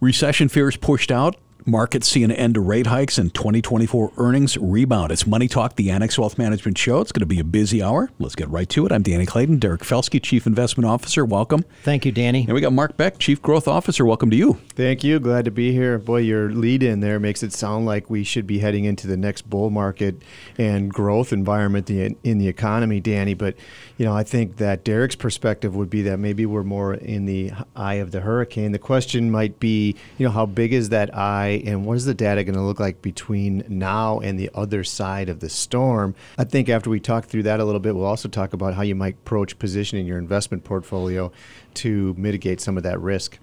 Recession fears pushed out. Markets see an end to rate hikes and 2024 earnings rebound. It's Money Talk, the Annex Wealth Management Show. It's going to be a busy hour. Let's get right to it. I'm Danny Clayton, Derek Felske, Chief Investment Officer. Welcome. Thank you, Danny. And we got Mark Beck, Chief Growth Officer. Welcome to you. Thank you. Glad to be here. Boy, your lead in there makes it sound like we should be heading into the next bull market and growth environment in the economy, Danny. But, you know, I think that Derek's perspective would be that maybe we're more in the eye of the hurricane. The question might be, you know, how big is that eye and what is the data going to look like between now and the other side of the storm? I think after we talk through that a little bit, we'll also talk about how you might approach positioning your investment portfolio to mitigate some of that risk.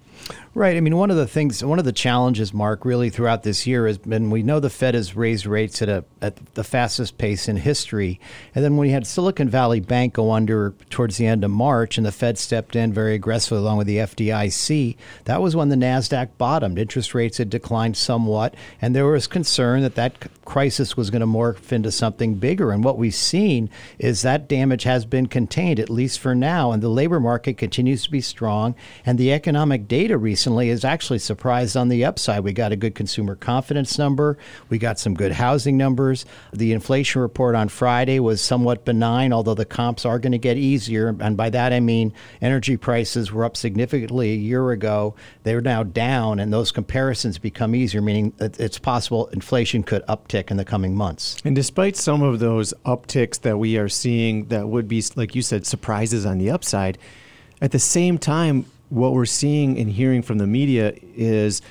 Right. I mean, one of the things, one of the challenges, Mark, really throughout this year has been we know the Fed has raised rates at a at the fastest pace in history, and then when we had Silicon Valley Bank go under towards the end of March, and the Fed stepped in very aggressively along with the FDIC, that was when the Nasdaq bottomed. Interest rates had declined somewhat, and there was concern that that crisis was going to morph into something bigger. And what we've seen is that damage has been contained, at least for now, and the labor market continues to be strong, and the economic data recently has actually surprised on the upside. We got a good consumer confidence number, we got some good housing numbers. The inflation report on Friday was somewhat benign, although the comps are going to get easier. And by that I mean energy prices were up significantly a year ago. They're now down, and those comparisons become easier, meaning it's possible inflation could uptick in the coming months. And despite some of those upticks that we are seeing that would be, like you said, surprises on the upside, at the same time, what we're seeing and hearing from the media is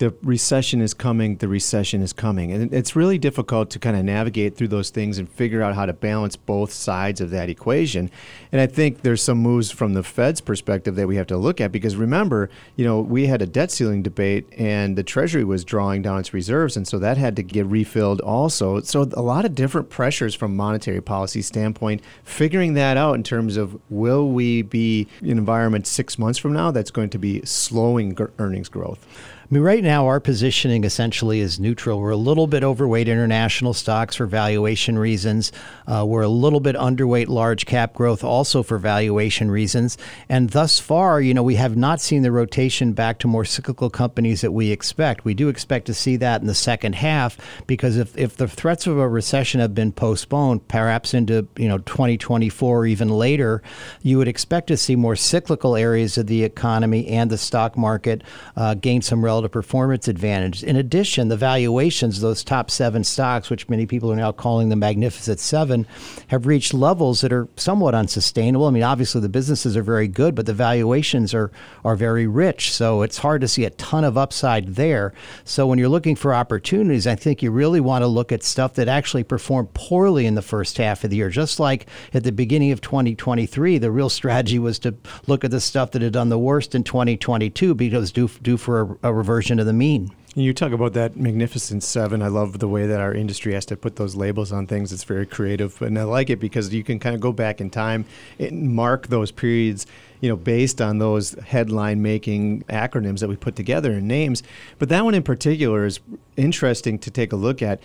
the recession is coming, the recession is coming. And it's really difficult to kind of navigate through those things and figure out how to balance both sides of that equation. And I think there's some moves from the Fed's perspective that we have to look at because remember, you know, we had a debt ceiling debate and the Treasury was drawing down its reserves. And so that had to get refilled also. So a lot of different pressures from monetary policy standpoint, figuring that out in terms of will we be in an environment six months from now that's going to be slowing earnings growth? I mean, right now, our positioning essentially is neutral. We're a little bit overweight international stocks for valuation reasons. Uh, we're a little bit underweight large cap growth also for valuation reasons. And thus far, you know, we have not seen the rotation back to more cyclical companies that we expect. We do expect to see that in the second half because if, if the threats of a recession have been postponed, perhaps into, you know, 2024 or even later, you would expect to see more cyclical areas of the economy and the stock market uh, gain some relative relative performance advantage. In addition, the valuations, of those top seven stocks, which many people are now calling the Magnificent Seven, have reached levels that are somewhat unsustainable. I mean, obviously the businesses are very good, but the valuations are are very rich. So it's hard to see a ton of upside there. So when you're looking for opportunities, I think you really want to look at stuff that actually performed poorly in the first half of the year. Just like at the beginning of 2023, the real strategy was to look at the stuff that had done the worst in 2022 because due due for a, a version of the mean. You talk about that Magnificent Seven. I love the way that our industry has to put those labels on things. It's very creative, and I like it because you can kind of go back in time and mark those periods, you know, based on those headline-making acronyms that we put together and names. But that one in particular is interesting to take a look at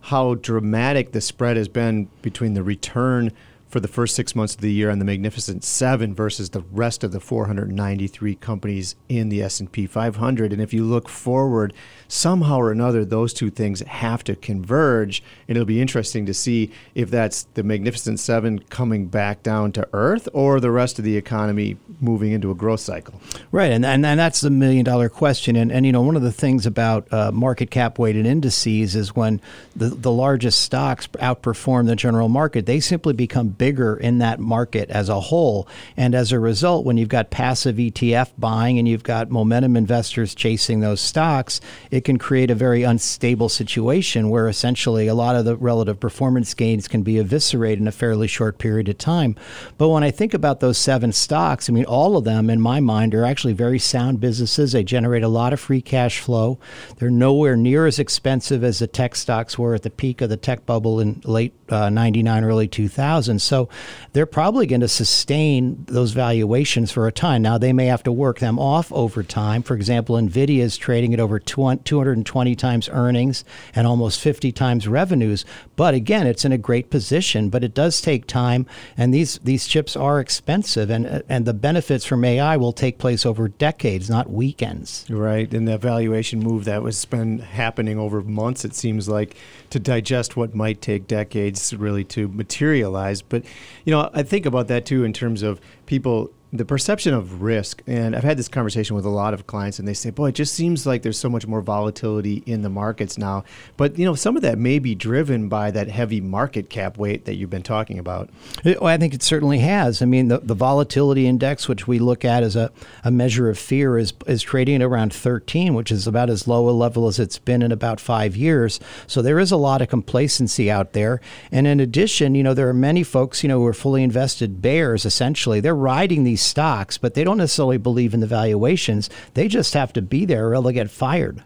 how dramatic the spread has been between the return for the first six months of the year on the Magnificent Seven versus the rest of the 493 companies in the S&P 500. And if you look forward, somehow or another, those two things have to converge. And it'll be interesting to see if that's the Magnificent Seven coming back down to earth or the rest of the economy moving into a growth cycle. Right, and and, and that's the million dollar question. And and you know one of the things about uh, market cap weighted indices is when the the largest stocks outperform the general market, they simply become bigger in that market as a whole. And as a result, when you've got passive ETF buying and you've got momentum investors chasing those stocks, it can create a very unstable situation where essentially a lot of the relative performance gains can be eviscerated in a fairly short period of time. But when I think about those seven stocks, I mean, all of them in my mind are actually very sound businesses. They generate a lot of free cash flow. They're nowhere near as expensive as the tech stocks were at the peak of the tech bubble in late uh, 99, early 2000. So they're probably going to sustain those valuations for a time. Now, they may have to work them off over time. For example, NVIDIA is trading at over 220 times earnings and almost 50 times revenues. But again, it's in a great position, but it does take time. And these, these chips are expensive, and, and the benefits from AI will take place over decades, not weekends. Right. And the valuation move that was been happening over months, it seems like, to digest what might take decades really to materialize. But, you know, I think about that too in terms of people the perception of risk, and I've had this conversation with a lot of clients, and they say, "Boy, it just seems like there's so much more volatility in the markets now." But you know, some of that may be driven by that heavy market cap weight that you've been talking about. Well, I think it certainly has. I mean, the, the volatility index, which we look at as a, a measure of fear, is is trading at around 13, which is about as low a level as it's been in about five years. So there is a lot of complacency out there. And in addition, you know, there are many folks, you know, who are fully invested bears. Essentially, they're riding these stocks, but they don't necessarily believe in the valuations. They just have to be there or they'll get fired.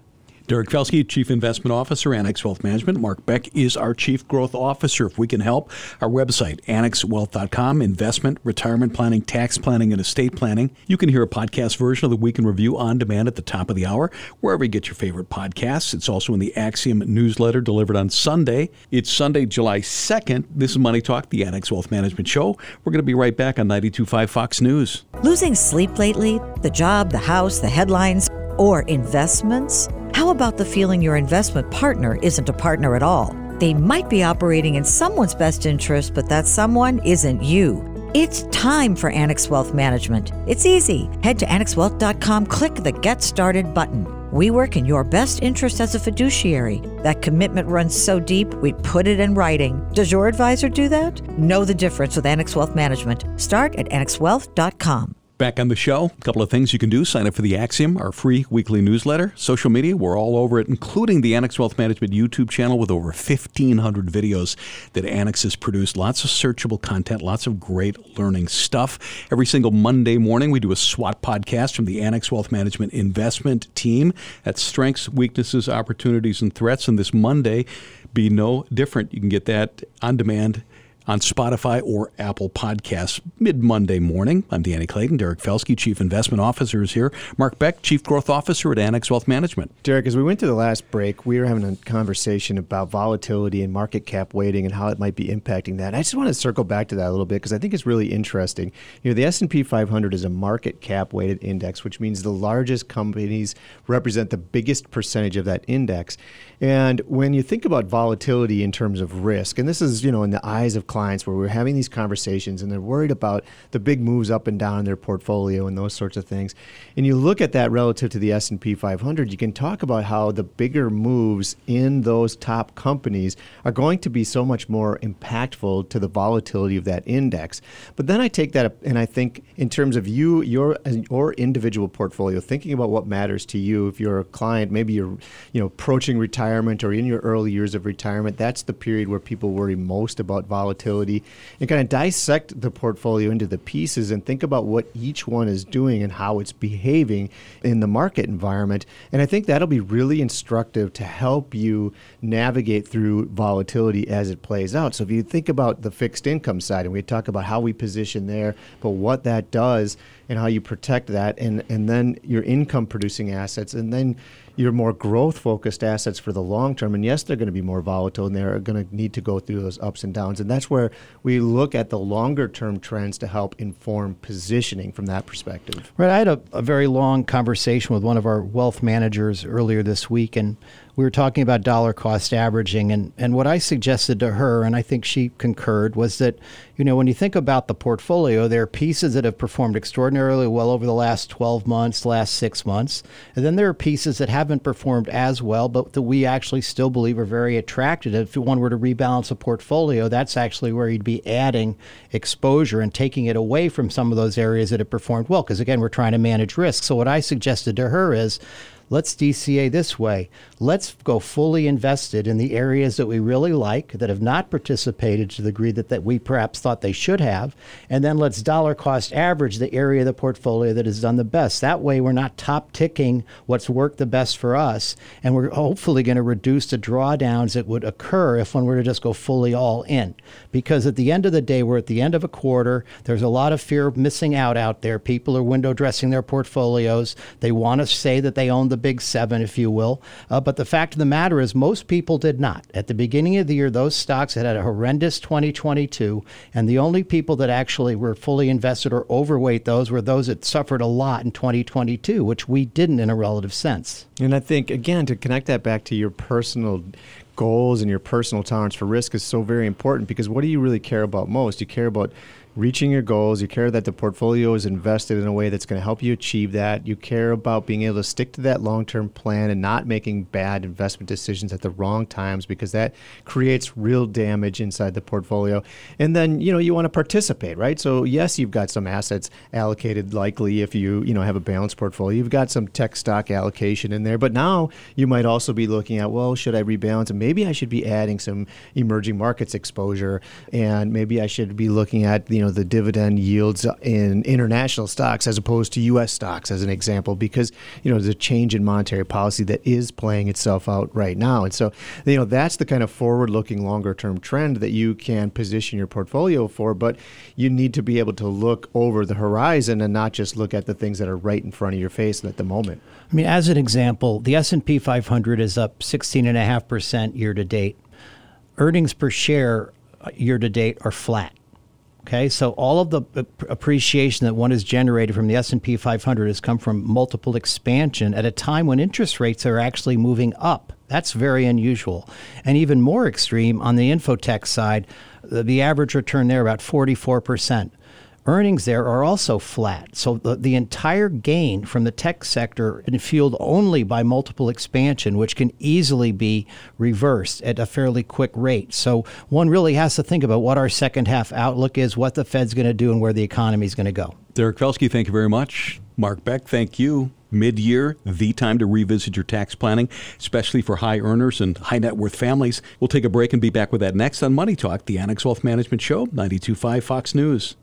Derek Felske, Chief Investment Officer, Annex Wealth Management. Mark Beck is our Chief Growth Officer. If we can help, our website, annexwealth.com, investment, retirement planning, tax planning, and estate planning. You can hear a podcast version of the Week in Review on demand at the top of the hour, wherever you get your favorite podcasts. It's also in the Axiom newsletter delivered on Sunday. It's Sunday, July 2nd. This is Money Talk, the Annex Wealth Management Show. We're going to be right back on 92.5 Fox News. Losing sleep lately? The job, the house, the headlines, or investments? How about the feeling your investment partner isn't a partner at all? They might be operating in someone's best interest, but that someone isn't you. It's time for Annex Wealth Management. It's easy. Head to annexwealth.com, click the Get Started button. We work in your best interest as a fiduciary. That commitment runs so deep, we put it in writing. Does your advisor do that? Know the difference with Annex Wealth Management. Start at annexwealth.com. Back on the show, a couple of things you can do. Sign up for the Axiom, our free weekly newsletter. Social media, we're all over it, including the Annex Wealth Management YouTube channel with over 1,500 videos that Annex has produced. Lots of searchable content, lots of great learning stuff. Every single Monday morning, we do a SWOT podcast from the Annex Wealth Management investment team. That's strengths, weaknesses, opportunities, and threats. And this Monday, be no different. You can get that on demand on Spotify or Apple Podcasts mid Monday morning. I'm Danny Clayton. Derek Felske, Chief Investment Officer, is here. Mark Beck, Chief Growth Officer at Annex Wealth Management. Derek, as we went to the last break, we were having a conversation about volatility and market cap weighting and how it might be impacting that. I just want to circle back to that a little bit because I think it's really interesting. You know, the S&P 500 is a market cap weighted index, which means the largest companies represent the biggest percentage of that index. And when you think about volatility in terms of risk, and this is, you know, in the eyes of clients where we're having these conversations and they're worried about the big moves up and down in their portfolio and those sorts of things. And you look at that relative to the S&P 500, you can talk about how the bigger moves in those top companies are going to be so much more impactful to the volatility of that index. But then I take that and I think in terms of you, your your individual portfolio, thinking about what matters to you. If you're a client, maybe you're you know approaching retirement or in your early years of retirement, that's the period where people worry most about volatility and kind of dissect the portfolio into the pieces and think about what each one is doing and how it's behaving in the market environment. And I think that'll be really instructive to help you navigate through volatility as it plays out. So if you think about the fixed income side, and we talk about how we position there, but what that does and how you protect that, and, and then your income producing assets, and then your more growth focused assets for the long term. And yes, they're going to be more volatile and they're going to need to go through those ups and downs. And that's where we look at the longer term trends to help inform positioning from that perspective. Right. I had a, a very long conversation with one of our wealth managers earlier this week, and we were talking about dollar cost averaging and, and what I suggested to her, and I think she concurred, was that, you know, when you think about the portfolio, there are pieces that have performed extraordinarily well over the last 12 months, last six months. And then there are pieces that haven't performed as well, but that we actually still believe are very attractive. If one were to rebalance a portfolio, that's actually where you'd be adding exposure and taking it away from some of those areas that have performed well. Because again, we're trying to manage risk. So what I suggested to her is let's DCA this way. Let's go fully invested in the areas that we really like that have not participated to the degree that, that we perhaps thought they should have. And then let's dollar cost average the area of the portfolio that has done the best. That way, we're not top ticking what's worked the best for us. And we're hopefully going to reduce the drawdowns that would occur if one were to just go fully all in. Because at the end of the day, we're at the end of a quarter. There's a lot of fear of missing out out there. People are window dressing their portfolios. They want to say that they own the big seven, if you will. Uh, but the fact of the matter is, most people did not. At the beginning of the year, those stocks had had a horrendous 2022, and the only people that actually were fully invested or overweight those were those that suffered a lot in 2022, which we didn't in a relative sense. And I think, again, to connect that back to your personal goals and your personal tolerance for risk is so very important because what do you really care about most? You care about reaching your goals. You care that the portfolio is invested in a way that's going to help you achieve that. You care about being able to stick to that long term plan and not making bad investment decisions at the wrong times because that creates real damage inside the portfolio. And then, you know, you want to participate, right? So, yes, you've got some assets allocated likely if you, you know, have a balanced portfolio. You've got some tech stock allocation in there, but now you might also be looking at, well, should I rebalance? And maybe I should be adding some emerging markets exposure and maybe I should be looking at, you know, know the dividend yields in international stocks as opposed to U.S. stocks, as an example, because you know there's a change in monetary policy that is playing itself out right now, and so you know that's the kind of forward-looking, longer-term trend that you can position your portfolio for. But you need to be able to look over the horizon and not just look at the things that are right in front of your face at the moment. I mean, as an example, the S&P 500 is up 16.5% year to date. Earnings per share uh, year to date are flat. Okay, so all of the appreciation that one has generated from the S&P 500 has come from multiple expansion at a time when interest rates are actually moving up. That's very unusual. And even more extreme on the infotech side, the, average return there about 44% earnings there are also flat. So the, the entire gain from the tech sector is fueled only by multiple expansion, which can easily be reversed at a fairly quick rate. So one really has to think about what our second half outlook is, what the Fed's going to do, and where the economy is going to go. Derek Felske, thank you very much. Mark Beck, thank you. Mid year, the time to revisit your tax planning, especially for high earners and high net worth families. We'll take a break and be back with that next on Money Talk, the Annex Wealth Management Show, 925 Fox News.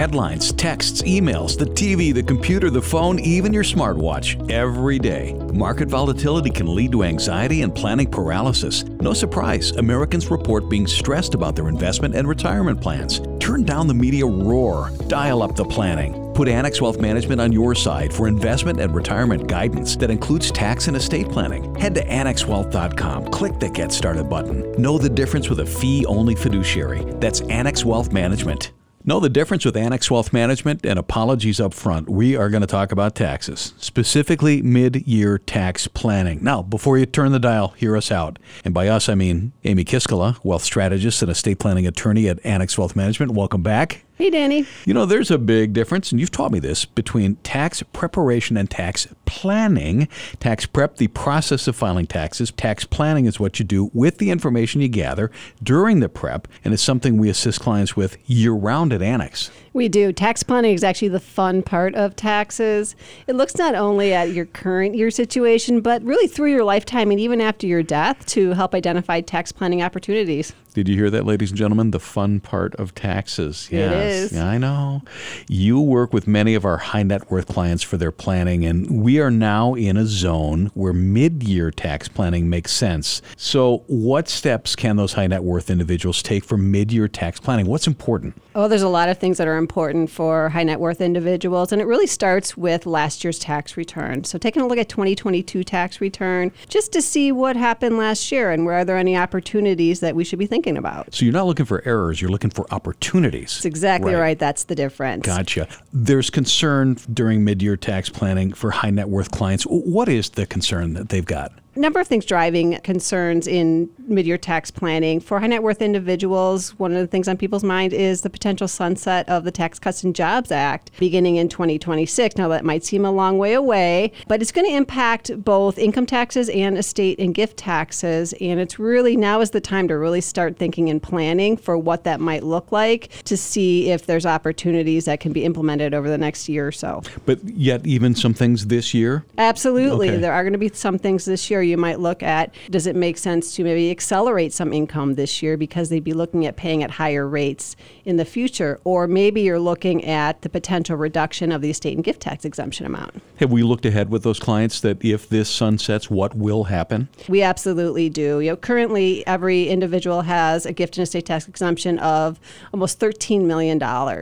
Headlines, texts, emails, the TV, the computer, the phone, even your smartwatch, every day. Market volatility can lead to anxiety and planning paralysis. No surprise, Americans report being stressed about their investment and retirement plans. Turn down the media roar, dial up the planning. Put Annex Wealth Management on your side for investment and retirement guidance that includes tax and estate planning. Head to annexwealth.com, click the Get Started button. Know the difference with a fee only fiduciary. That's Annex Wealth Management. Know the difference with Annex Wealth Management and apologies up front. We are going to talk about taxes, specifically mid year tax planning. Now, before you turn the dial, hear us out. And by us, I mean Amy Kiskala, wealth strategist and estate planning attorney at Annex Wealth Management. Welcome back. Hey, Danny. You know, there's a big difference, and you've taught me this, between tax preparation and tax planning. Tax prep, the process of filing taxes. Tax planning is what you do with the information you gather during the prep, and it's something we assist clients with year round at Annex. We do. Tax planning is actually the fun part of taxes. It looks not only at your current year situation, but really through your lifetime and even after your death to help identify tax planning opportunities. Did you hear that, ladies and gentlemen? The fun part of taxes. Yes. Is. I know. You work with many of our high net worth clients for their planning, and we are now in a zone where mid year tax planning makes sense. So, what steps can those high net worth individuals take for mid year tax planning? What's important? Oh, there's a lot of things that are important for high net worth individuals, and it really starts with last year's tax return. So, taking a look at 2022 tax return just to see what happened last year and where are there any opportunities that we should be thinking about. So, you're not looking for errors, you're looking for opportunities. That's exactly right. right. That's the difference. Gotcha. There's concern during mid year tax planning for high net worth clients. What is the concern that they've got? Number of things driving concerns in mid-year tax planning. For high net worth individuals one of the things on people's mind is the potential sunset of the tax cuts and jobs act beginning in 2026 now that might seem a long way away but it's going to impact both income taxes and estate and gift taxes and it's really now is the time to really start thinking and planning for what that might look like to see if there's opportunities that can be implemented over the next year or so. But yet even some things this year? Absolutely. Okay. there are going to be some things this year you might look at does it make sense to maybe accelerate some income this year because they'd be looking at paying at higher rates in the future? Or maybe you're looking at the potential reduction of the estate and gift tax exemption amount. have we looked ahead with those clients that if this sunsets what will happen We absolutely do. You know, currently every individual has a gift and estate tax exemption of almost $13 million.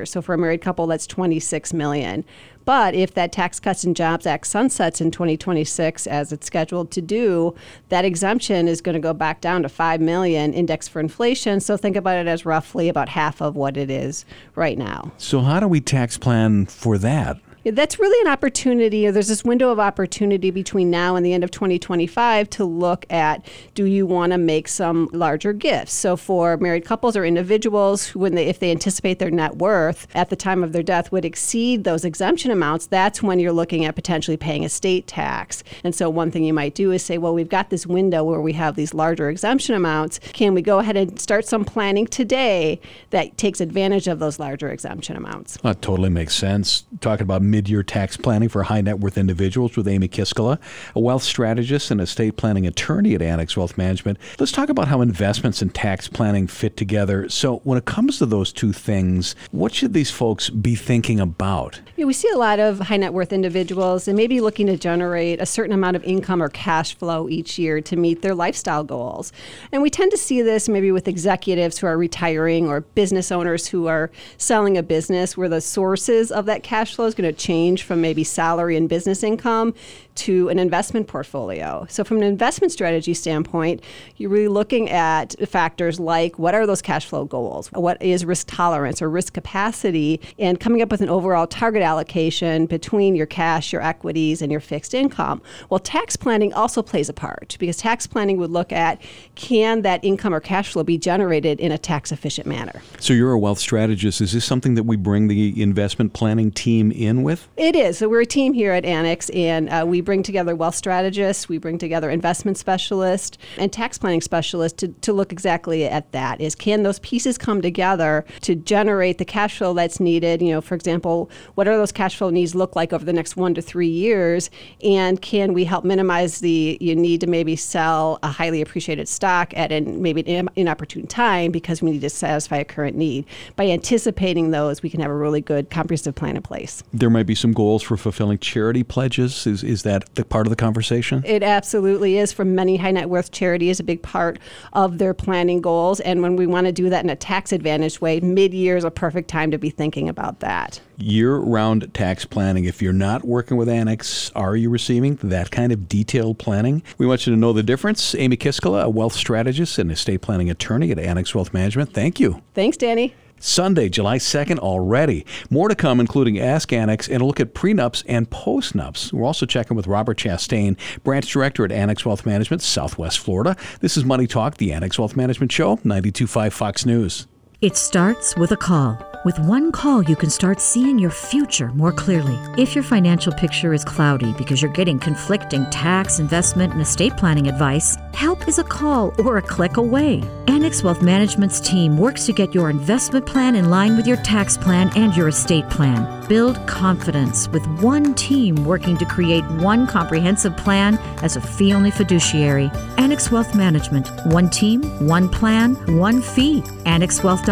So for a married couple, that's $26 million. But if that Tax Cuts and Jobs Act sunsets in 2026, as it's scheduled to do, that exemption is going to go back down to 5 million indexed for inflation. So think about it as roughly about half of what it is right now. so how do we tax plan for that That's really an opportunity. or There's this window of opportunity between now and the end of 2025 to look at do you want to make some larger gifts? So for married couples or individuals who, when they, if they anticipate their net worth at the time of their death would exceed those exemption amounts, that's when you're looking at potentially paying estate tax. And so one thing you might do is say, well, we've got this window where we have these larger exemption amounts. Can we go ahead and start some planning today that takes advantage of those larger exemption amounts? That totally makes sense. Talking about mid-year tax planning for high net worth individuals with Amy Kiskala, a wealth strategist and estate planning attorney at Annex Wealth Management. Let's talk about how investments and tax planning fit together. So, when it comes to those two things, what should these folks be thinking about? Yeah, we see a lot of high net worth individuals and maybe looking to generate a certain amount of income or cash flow each year to meet their lifestyle goals. And we tend to see this maybe with executives who are retiring or business owners who are selling a business where the sources of that cash flow is going to change from maybe salary and business income to an investment portfolio. So, from an investment strategy standpoint, you're really looking at factors like what are those cash flow goals? What is risk tolerance or risk capacity? And coming up with an overall target allocation between your cash, your equities, and your fixed income. Well, tax planning also plays a part because tax planning would look at can that income or cash flow be generated in a tax efficient manner? So, you're a wealth strategist. Is this something that we bring the investment planning team in with? It is. So we're a team here at Annex, and uh, we bring together wealth strategists, we bring together investment specialists, and tax planning specialists to, to look exactly at that. Is can those pieces come together to generate the cash flow that's needed? You know, for example, what are those cash flow needs look like over the next one to three years, and can we help minimize the you need to maybe sell a highly appreciated stock at an maybe an inopportune time because we need to satisfy a current need. By anticipating those, we can have a really good comprehensive plan in place. There might be some goals for fulfilling charity pledges. Is, is that the part of the conversation? It absolutely is. For many high net worth charities, a big part of their planning goals. And when we want to do that in a tax advantage way, mid year is a perfect time to be thinking about that. Year round tax planning. If you're not working with Annex, are you receiving that kind of detailed planning? We want you to know the difference. Amy Kiskala, a wealth strategist and estate planning attorney at Annex Wealth Management. Thank you. Thanks, Danny. Sunday, July 2nd already. More to come, including Ask Annex and a look at prenups and postnups. We're also checking with Robert Chastain, branch director at Annex Wealth Management, Southwest Florida. This is Money Talk, the Annex Wealth Management Show, 92.5 Fox News. It starts with a call. With one call, you can start seeing your future more clearly. If your financial picture is cloudy because you're getting conflicting tax, investment, and estate planning advice, help is a call or a click away. Annex Wealth Management's team works to get your investment plan in line with your tax plan and your estate plan. Build confidence with one team working to create one comprehensive plan as a fee only fiduciary. Annex Wealth Management. One team, one plan, one fee. AnnexWealth.com.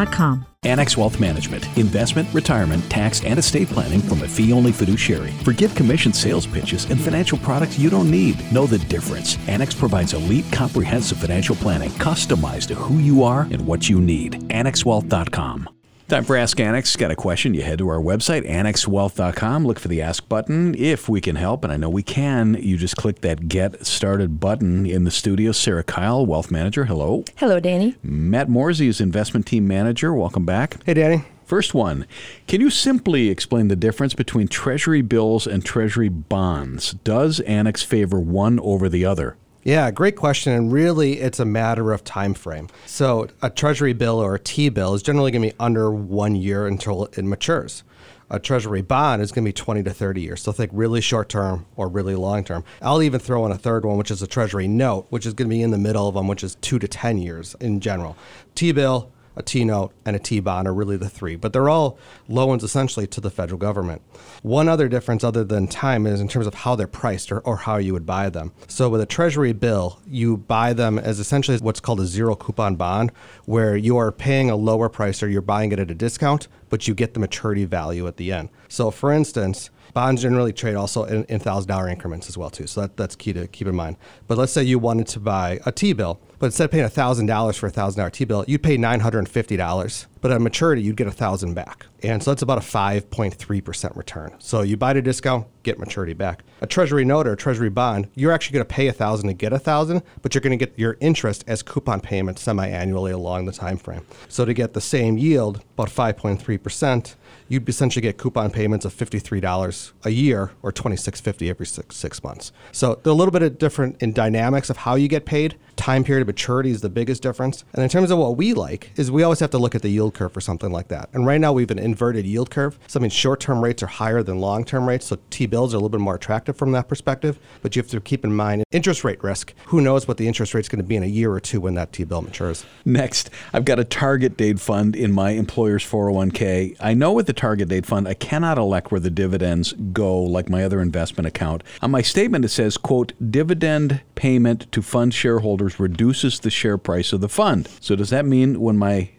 Annex Wealth Management, investment, retirement, tax, and estate planning from a fee only fiduciary. Forget commission sales pitches and financial products you don't need. Know the difference. Annex provides elite, comprehensive financial planning customized to who you are and what you need. AnnexWealth.com. Time for Ask Annex. Got a question? You head to our website, annexwealth.com. Look for the Ask button. If we can help, and I know we can, you just click that Get Started button in the studio. Sarah Kyle, Wealth Manager. Hello. Hello, Danny. Matt Morsey is Investment Team Manager. Welcome back. Hey, Danny. First one, can you simply explain the difference between Treasury bills and Treasury bonds? Does Annex favor one over the other? Yeah, great question. And really, it's a matter of time frame. So, a Treasury bill or a T bill is generally going to be under one year until it matures. A Treasury bond is going to be 20 to 30 years. So, think really short term or really long term. I'll even throw in a third one, which is a Treasury note, which is going to be in the middle of them, which is two to 10 years in general. T bill, a T note, and a T bond are really the three, but they're all loans essentially to the federal government. One other difference, other than time, is in terms of how they're priced or, or how you would buy them. So with a Treasury bill, you buy them as essentially what's called a zero coupon bond, where you are paying a lower price or you're buying it at a discount, but you get the maturity value at the end. So for instance, bonds generally trade also in, in thousand dollar increments as well too. So that, that's key to keep in mind. But let's say you wanted to buy a T bill, but instead of paying $1,000 for a $1,000 T bill, you'd pay $950 but at maturity, you'd get a thousand back, and so that's about a five point three percent return. So you buy a discount, get maturity back. A Treasury note or a Treasury bond, you're actually going to pay a thousand to get a thousand, but you're going to get your interest as coupon payments semi-annually along the time frame. So to get the same yield, about five point three percent, you'd essentially get coupon payments of $53 a year or $26.50 every six, six months. So they're a little bit different in dynamics of how you get paid. Time period of maturity is the biggest difference. And in terms of what we like, is we always have to look at the yield curve for something like that. And right now we have an inverted yield curve. So I mean short term rates are higher than long term rates. So T bills are a little bit more attractive from that perspective. But you have to keep in mind interest rate risk. Who knows what the interest rate is going to be in a year or two when that T bill matures. Next, I've got a target date fund in my employer's 401k. I know with the target date fund, I cannot elect where the dividends go like my other investment account. On my statement, it says, quote, dividend payment to fund shareholders reduces the share price of the fund. So does that mean when my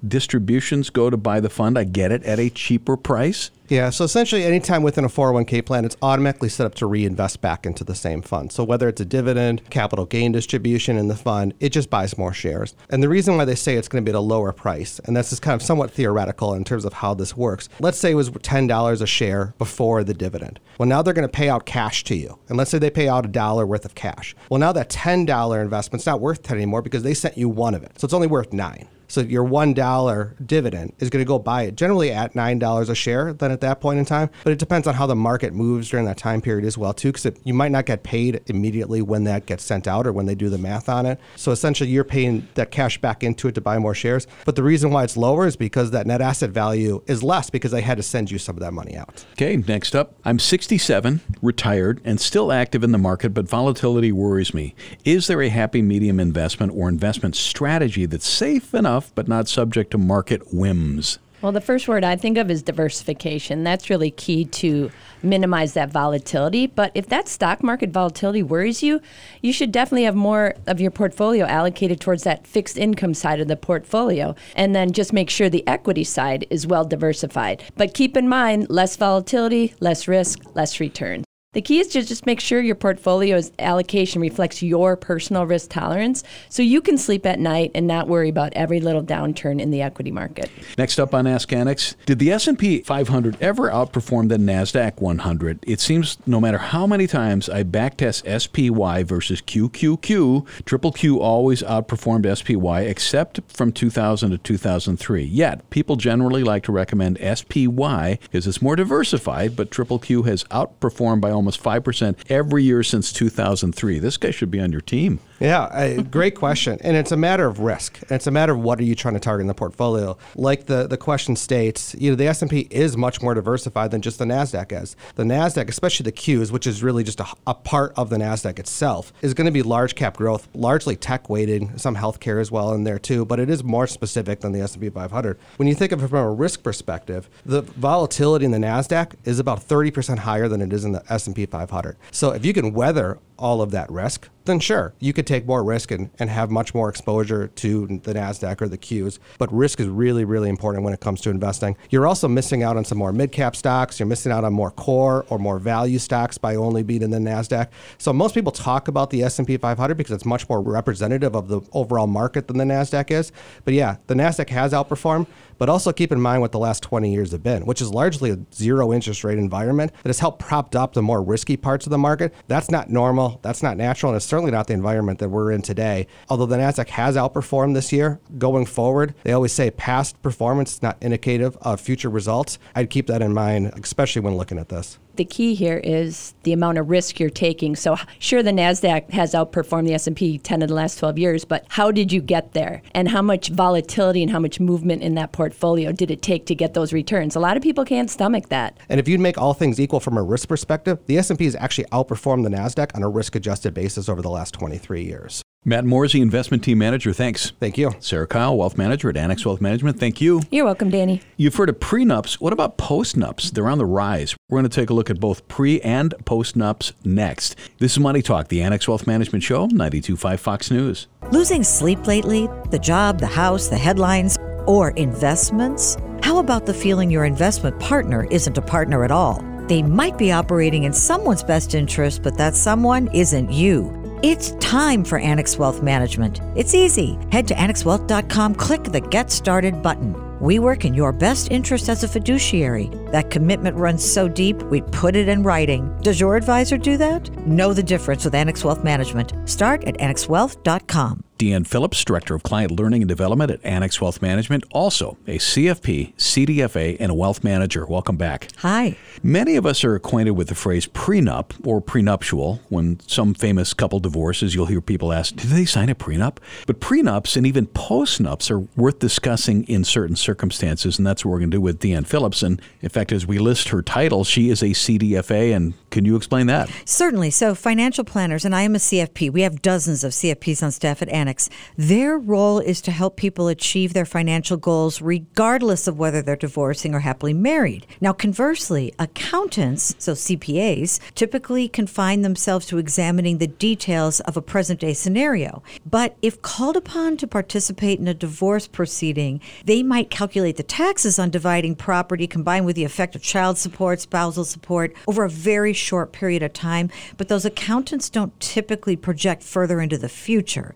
go to buy the fund, I get it at a cheaper price? Yeah, so essentially, anytime within a 401k plan, it's automatically set up to reinvest back into the same fund. So whether it's a dividend, capital gain distribution in the fund, it just buys more shares. And the reason why they say it's going to be at a lower price, and this is kind of somewhat theoretical in terms of how this works. Let's say it was $10 a share before the dividend. Well, now they're going to pay out cash to you. And let's say they pay out a dollar worth of cash. Well, now that $10 investment's not worth 10 anymore because they sent you one of it. So it's only worth nine. So your one dollar dividend is going to go buy it generally at nine dollars a share. Then at that point in time, but it depends on how the market moves during that time period as well too, because you might not get paid immediately when that gets sent out or when they do the math on it. So essentially, you're paying that cash back into it to buy more shares. But the reason why it's lower is because that net asset value is less because they had to send you some of that money out. Okay, next up, I'm 67, retired, and still active in the market, but volatility worries me. Is there a happy medium investment or investment strategy that's safe enough? But not subject to market whims? Well, the first word I think of is diversification. That's really key to minimize that volatility. But if that stock market volatility worries you, you should definitely have more of your portfolio allocated towards that fixed income side of the portfolio. And then just make sure the equity side is well diversified. But keep in mind less volatility, less risk, less return. The key is to just make sure your portfolio's allocation reflects your personal risk tolerance so you can sleep at night and not worry about every little downturn in the equity market. Next up on Ask Annex, did the S&P 500 ever outperform the Nasdaq 100? It seems no matter how many times I backtest SPY versus QQQ, Triple Q always outperformed SPY except from 2000 to 2003. Yet, people generally like to recommend SPY because it's more diversified, but Triple Q has outperformed by almost almost 5% every year since 2003. This guy should be on your team. Yeah, great question. And it's a matter of risk. It's a matter of what are you trying to target in the portfolio. Like the, the question states, you know, the S&P is much more diversified than just the Nasdaq is. The Nasdaq, especially the Qs, which is really just a, a part of the Nasdaq itself, is going to be large cap growth, largely tech weighted, some healthcare as well in there too, but it is more specific than the S&P 500. When you think of it from a risk perspective, the volatility in the Nasdaq is about 30% higher than it is in the S&P 500. So if you can weather all of that risk, then sure, you could take more risk and, and have much more exposure to the NASDAQ or the Qs. But risk is really, really important when it comes to investing. You're also missing out on some more mid cap stocks. You're missing out on more core or more value stocks by only being in the NASDAQ. So most people talk about the S&P 500 because it's much more representative of the overall market than the NASDAQ is. But yeah, the NASDAQ has outperformed. But also keep in mind what the last 20 years have been, which is largely a zero interest rate environment that has helped propped up the more risky parts of the market. That's not normal. That's not natural. And it's certainly not the environment that we're in today. Although the NASDAQ has outperformed this year, going forward, they always say past performance is not indicative of future results. I'd keep that in mind, especially when looking at this. The key here is the amount of risk you're taking. So sure the Nasdaq has outperformed the S&P 10 in the last 12 years, but how did you get there? And how much volatility and how much movement in that portfolio did it take to get those returns? A lot of people can't stomach that. And if you'd make all things equal from a risk perspective, the S&P has actually outperformed the Nasdaq on a risk-adjusted basis over the last 23 years. Matt Morsey, investment team manager, thanks. Thank you. Sarah Kyle, wealth manager at Annex Wealth Management, thank you. You're welcome, Danny. You've heard of prenups. What about postnups? They're on the rise. We're going to take a look at both pre and postnups next. This is Money Talk, the Annex Wealth Management Show, 92.5 Fox News. Losing sleep lately? The job, the house, the headlines, or investments? How about the feeling your investment partner isn't a partner at all? They might be operating in someone's best interest, but that someone isn't you. It's time for Annex Wealth Management. It's easy. Head to annexwealth.com, click the Get Started button. We work in your best interest as a fiduciary. That commitment runs so deep, we put it in writing. Does your advisor do that? Know the difference with Annex Wealth Management. Start at annexwealth.com. Deanne Phillips, Director of Client Learning and Development at Annex Wealth Management, also a CFP, CDFA, and a wealth manager. Welcome back. Hi. Many of us are acquainted with the phrase prenup or prenuptial. When some famous couple divorces, you'll hear people ask, Did they sign a prenup? But prenups and even postnups are worth discussing in certain circumstances, and that's what we're going to do with Deanne Phillips. And in fact, as we list her title, she is a CDFA. And can you explain that? Certainly. So, financial planners, and I am a CFP. We have dozens of CFPs on staff at Annex. Their role is to help people achieve their financial goals regardless of whether they're divorcing or happily married. Now, conversely, accountants, so CPAs, typically confine themselves to examining the details of a present day scenario. But if called upon to participate in a divorce proceeding, they might calculate the taxes on dividing property combined with the effect of child support, spousal support over a very short period of time. But those accountants don't typically project further into the future.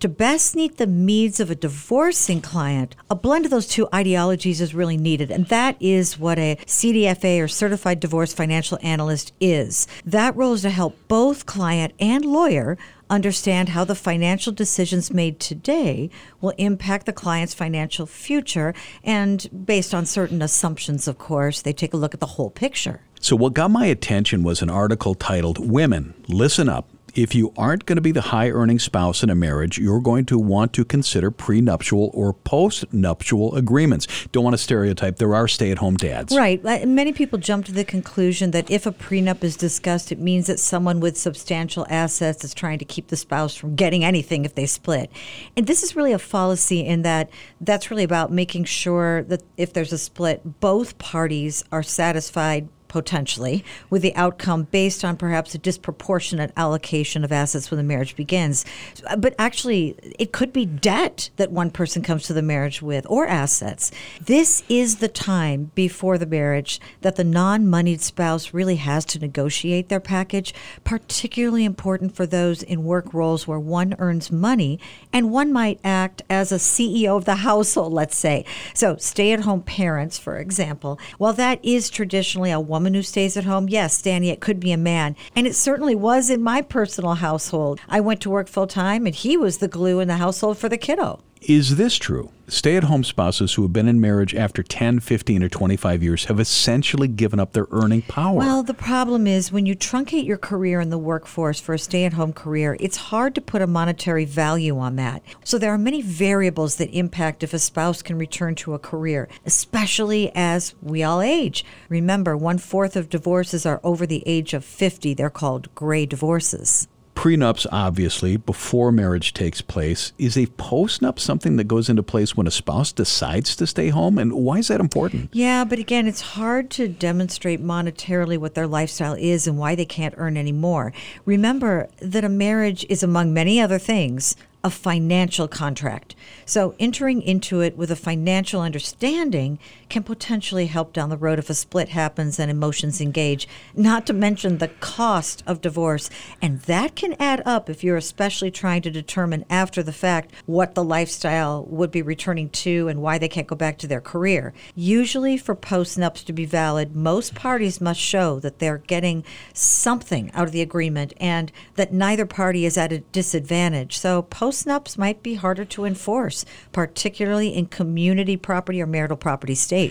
To best meet the needs of a divorcing client, a blend of those two ideologies is really needed. And that is what a CDFA or Certified Divorce Financial Analyst is. That role is to help both client and lawyer understand how the financial decisions made today will impact the client's financial future. And based on certain assumptions, of course, they take a look at the whole picture. So, what got my attention was an article titled Women, Listen Up if you aren't going to be the high earning spouse in a marriage, you're going to want to consider prenuptial or postnuptial agreements. Don't want to stereotype, there are stay at home dads. Right. Many people jump to the conclusion that if a prenup is discussed, it means that someone with substantial assets is trying to keep the spouse from getting anything if they split. And this is really a fallacy in that that's really about making sure that if there's a split, both parties are satisfied potentially, with the outcome based on perhaps a disproportionate allocation of assets when the marriage begins. But actually, it could be debt that one person comes to the marriage with or assets. This is the time before the marriage that the non moneyed spouse really has to negotiate their package, particularly important for those in work roles where one earns money and one might act as a CEO of the household, let's say. So, stay at home parents, for example, while that is traditionally a woman woman who stays at home? Yes, Danny, it could be a man. And it certainly was in my personal household. I went to work full time, and he was the glue in the household for the kiddo. Is this true? Stay at home spouses who have been in marriage after 10, 15, or 25 years have essentially given up their earning power. Well, the problem is when you truncate your career in the workforce for a stay at home career, it's hard to put a monetary value on that. So there are many variables that impact if a spouse can return to a career, especially as we all age. Remember, one fourth of divorces are over the age of 50. They're called gray divorces prenups, obviously, before marriage takes place. Is a postnup something that goes into place when a spouse decides to stay home? And why is that important? Yeah, but again, it's hard to demonstrate monetarily what their lifestyle is and why they can't earn any more. Remember that a marriage is, among many other things, a financial contract. So entering into it with a financial understanding can potentially help down the road if a split happens and emotions engage, not to mention the cost of divorce. And that can add up if you're especially trying to determine after the fact what the lifestyle would be returning to and why they can't go back to their career. Usually, for postnups to be valid, most parties must show that they're getting something out of the agreement and that neither party is at a disadvantage. So, postnups might be harder to enforce, particularly in community property or marital property states.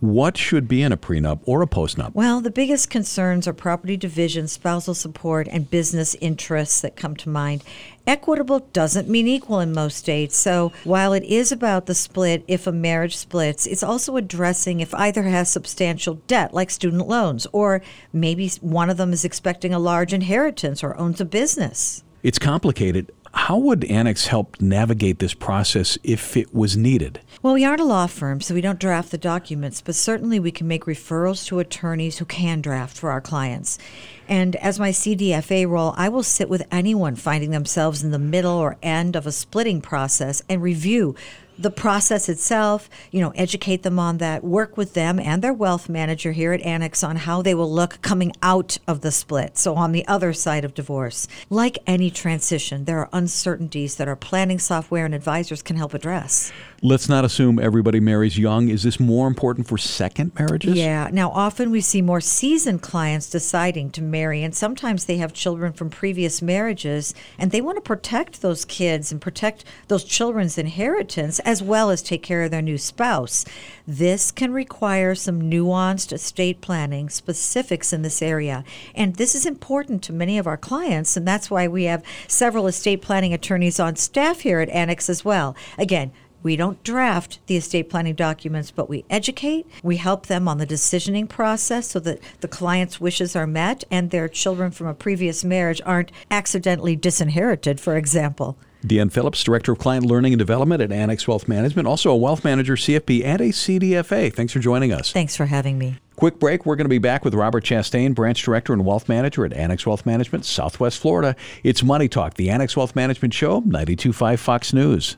What should be in a prenup or a postnup? Well, the biggest concerns are property division, spousal support, and business interests that come to mind. Equitable doesn't mean equal in most states. So while it is about the split if a marriage splits, it's also addressing if either has substantial debt, like student loans, or maybe one of them is expecting a large inheritance or owns a business. It's complicated. How would Annex help navigate this process if it was needed? Well, we aren't a law firm, so we don't draft the documents, but certainly we can make referrals to attorneys who can draft for our clients. And as my CDFA role, I will sit with anyone finding themselves in the middle or end of a splitting process and review the process itself, you know, educate them on that, work with them and their wealth manager here at Annex on how they will look coming out of the split. So, on the other side of divorce. Like any transition, there are uncertainties that our planning software and advisors can help address. Let's not assume everybody marries young. Is this more important for second marriages? Yeah. Now, often we see more seasoned clients deciding to marry, and sometimes they have children from previous marriages, and they want to protect those kids and protect those children's inheritance as well as take care of their new spouse. This can require some nuanced estate planning specifics in this area, and this is important to many of our clients, and that's why we have several estate planning attorneys on staff here at Annex as well. Again, we don't draft the estate planning documents, but we educate. We help them on the decisioning process so that the client's wishes are met and their children from a previous marriage aren't accidentally disinherited, for example. Deanne Phillips, Director of Client Learning and Development at Annex Wealth Management, also a wealth manager, CFP, and a CDFA. Thanks for joining us. Thanks for having me. Quick break. We're going to be back with Robert Chastain, Branch Director and Wealth Manager at Annex Wealth Management, Southwest Florida. It's Money Talk, the Annex Wealth Management Show, 92.5 Fox News.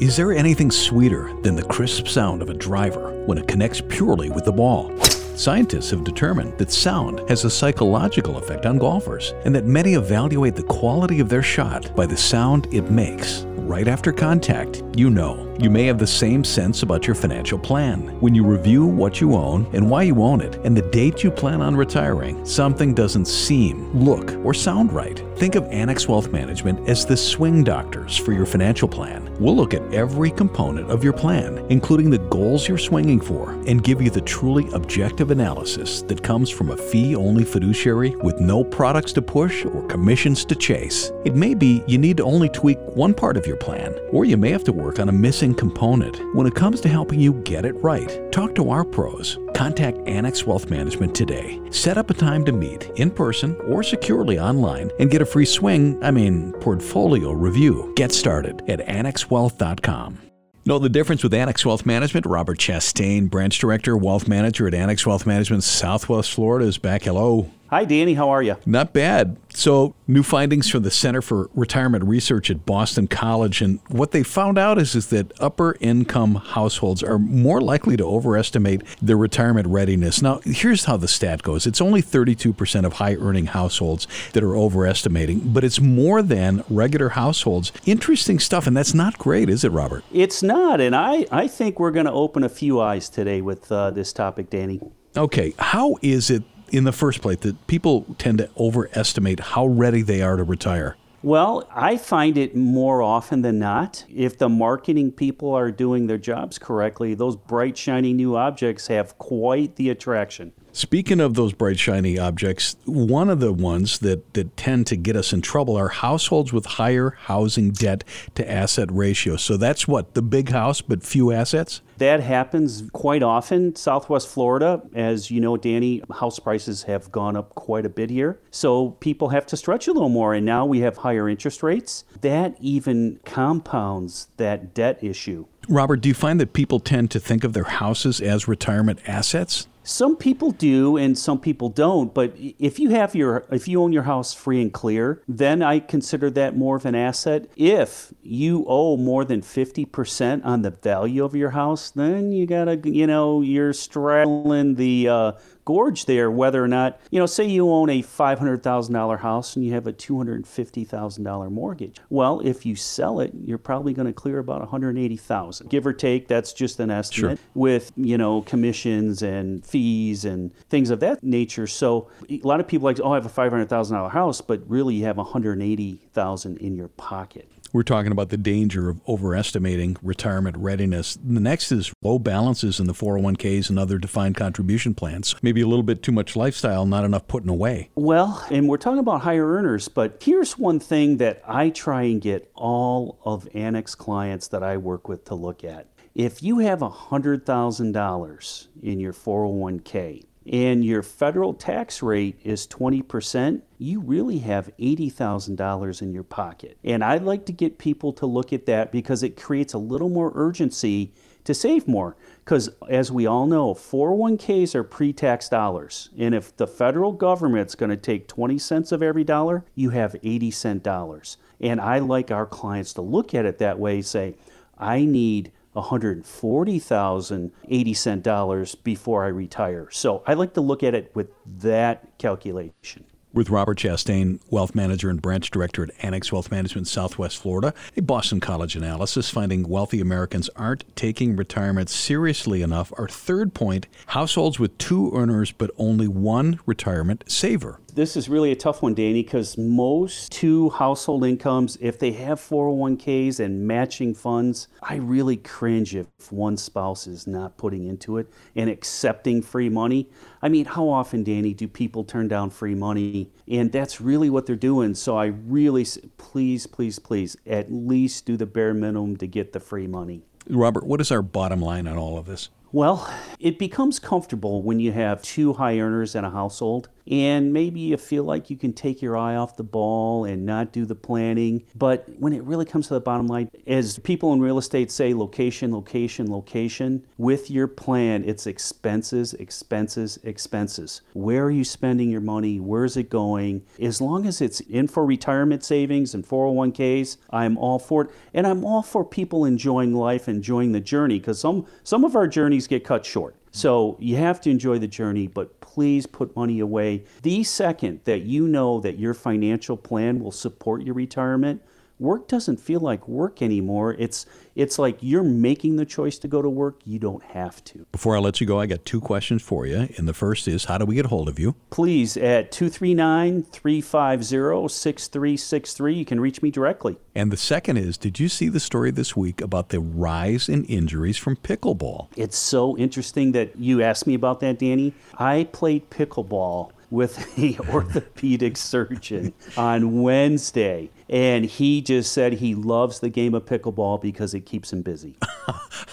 Is there anything sweeter than the crisp sound of a driver when it connects purely with the ball? Scientists have determined that sound has a psychological effect on golfers and that many evaluate the quality of their shot by the sound it makes. Right after contact, you know. You may have the same sense about your financial plan. When you review what you own and why you own it and the date you plan on retiring, something doesn't seem, look, or sound right. Think of Annex Wealth Management as the swing doctors for your financial plan. We'll look at every component of your plan, including the goals you're swinging for, and give you the truly objective analysis that comes from a fee only fiduciary with no products to push or commissions to chase. It may be you need to only tweak one part of your plan, or you may have to work on a missing component. When it comes to helping you get it right, talk to our pros. Contact Annex Wealth Management today. Set up a time to meet in person or securely online and get a free swing, I mean, portfolio review. Get started at annexwealth.com. Know the difference with Annex Wealth Management? Robert Chastain, Branch Director, Wealth Manager at Annex Wealth Management, Southwest Florida, is back. Hello. Hi, Danny. How are you? Not bad. So, new findings from the Center for Retirement Research at Boston College, and what they found out is, is that upper income households are more likely to overestimate their retirement readiness. Now, here's how the stat goes it's only 32% of high earning households that are overestimating, but it's more than regular households. Interesting stuff, and that's not great, is it, Robert? It's not, and I, I think we're going to open a few eyes today with uh, this topic, Danny. Okay, how is it in the first place that people tend to overestimate how ready they are to retire? Well, I find it more often than not. If the marketing people are doing their jobs correctly, those bright, shiny new objects have quite the attraction. Speaking of those bright, shiny objects, one of the ones that, that tend to get us in trouble are households with higher housing debt to asset ratio. So that's what, the big house but few assets? That happens quite often. Southwest Florida, as you know, Danny, house prices have gone up quite a bit here. So people have to stretch a little more, and now we have higher interest rates. That even compounds that debt issue. Robert, do you find that people tend to think of their houses as retirement assets? Some people do and some people don't, but if you have your if you own your house free and clear, then I consider that more of an asset. If you owe more than 50% on the value of your house, then you got to you know, you're straddling the uh, gorge there whether or not, you know, say you own a $500,000 house and you have a $250,000 mortgage. Well, if you sell it, you're probably going to clear about 180,000. Give or take, that's just an estimate Sure. with, you know, commissions and fees and things of that nature. So a lot of people like, oh, I have a $500,000 house, but really you have 180,000 in your pocket. We're talking about the danger of overestimating retirement readiness. The next is low balances in the 401ks and other defined contribution plans. Maybe a little bit too much lifestyle, not enough putting away. Well, and we're talking about higher earners, but here's one thing that I try and get all of Annex clients that I work with to look at. If you have $100,000 in your 401k and your federal tax rate is 20%, you really have $80,000 in your pocket. And I'd like to get people to look at that because it creates a little more urgency to save more. Because as we all know, 401ks are pre tax dollars. And if the federal government's going to take 20 cents of every dollar, you have 80 cent dollars. And I like our clients to look at it that way say, I need 140,000 80 cent dollars before I retire. So I like to look at it with that calculation. With Robert Chastain, Wealth Manager and Branch Director at Annex Wealth Management, Southwest Florida, a Boston College analysis finding wealthy Americans aren't taking retirement seriously enough. Our third point households with two earners but only one retirement saver this is really a tough one, Danny, because most two household incomes, if they have 401ks and matching funds, I really cringe if one spouse is not putting into it and accepting free money. I mean, how often, Danny, do people turn down free money? And that's really what they're doing. So I really, please, please, please, at least do the bare minimum to get the free money. Robert, what is our bottom line on all of this? Well, it becomes comfortable when you have two high earners in a household and maybe you feel like you can take your eye off the ball and not do the planning. But when it really comes to the bottom line, as people in real estate say, location, location, location, with your plan, it's expenses, expenses, expenses. Where are you spending your money? Where's it going? As long as it's in for retirement savings and 401ks, I'm all for it. And I'm all for people enjoying life, enjoying the journey, because some, some of our journeys get cut short. So you have to enjoy the journey, but please put money away. The second that you know that your financial plan will support your retirement, work doesn't feel like work anymore. It's it's like you're making the choice to go to work. You don't have to. Before I let you go, I got two questions for you. And the first is how do we get a hold of you? Please at 239-350-6363. You can reach me directly. And the second is did you see the story this week about the rise in injuries from pickleball? It's so interesting that you asked me about that, Danny. I played pickleball with a orthopedic surgeon on Wednesday and he just said he loves the game of pickleball because it keeps him busy.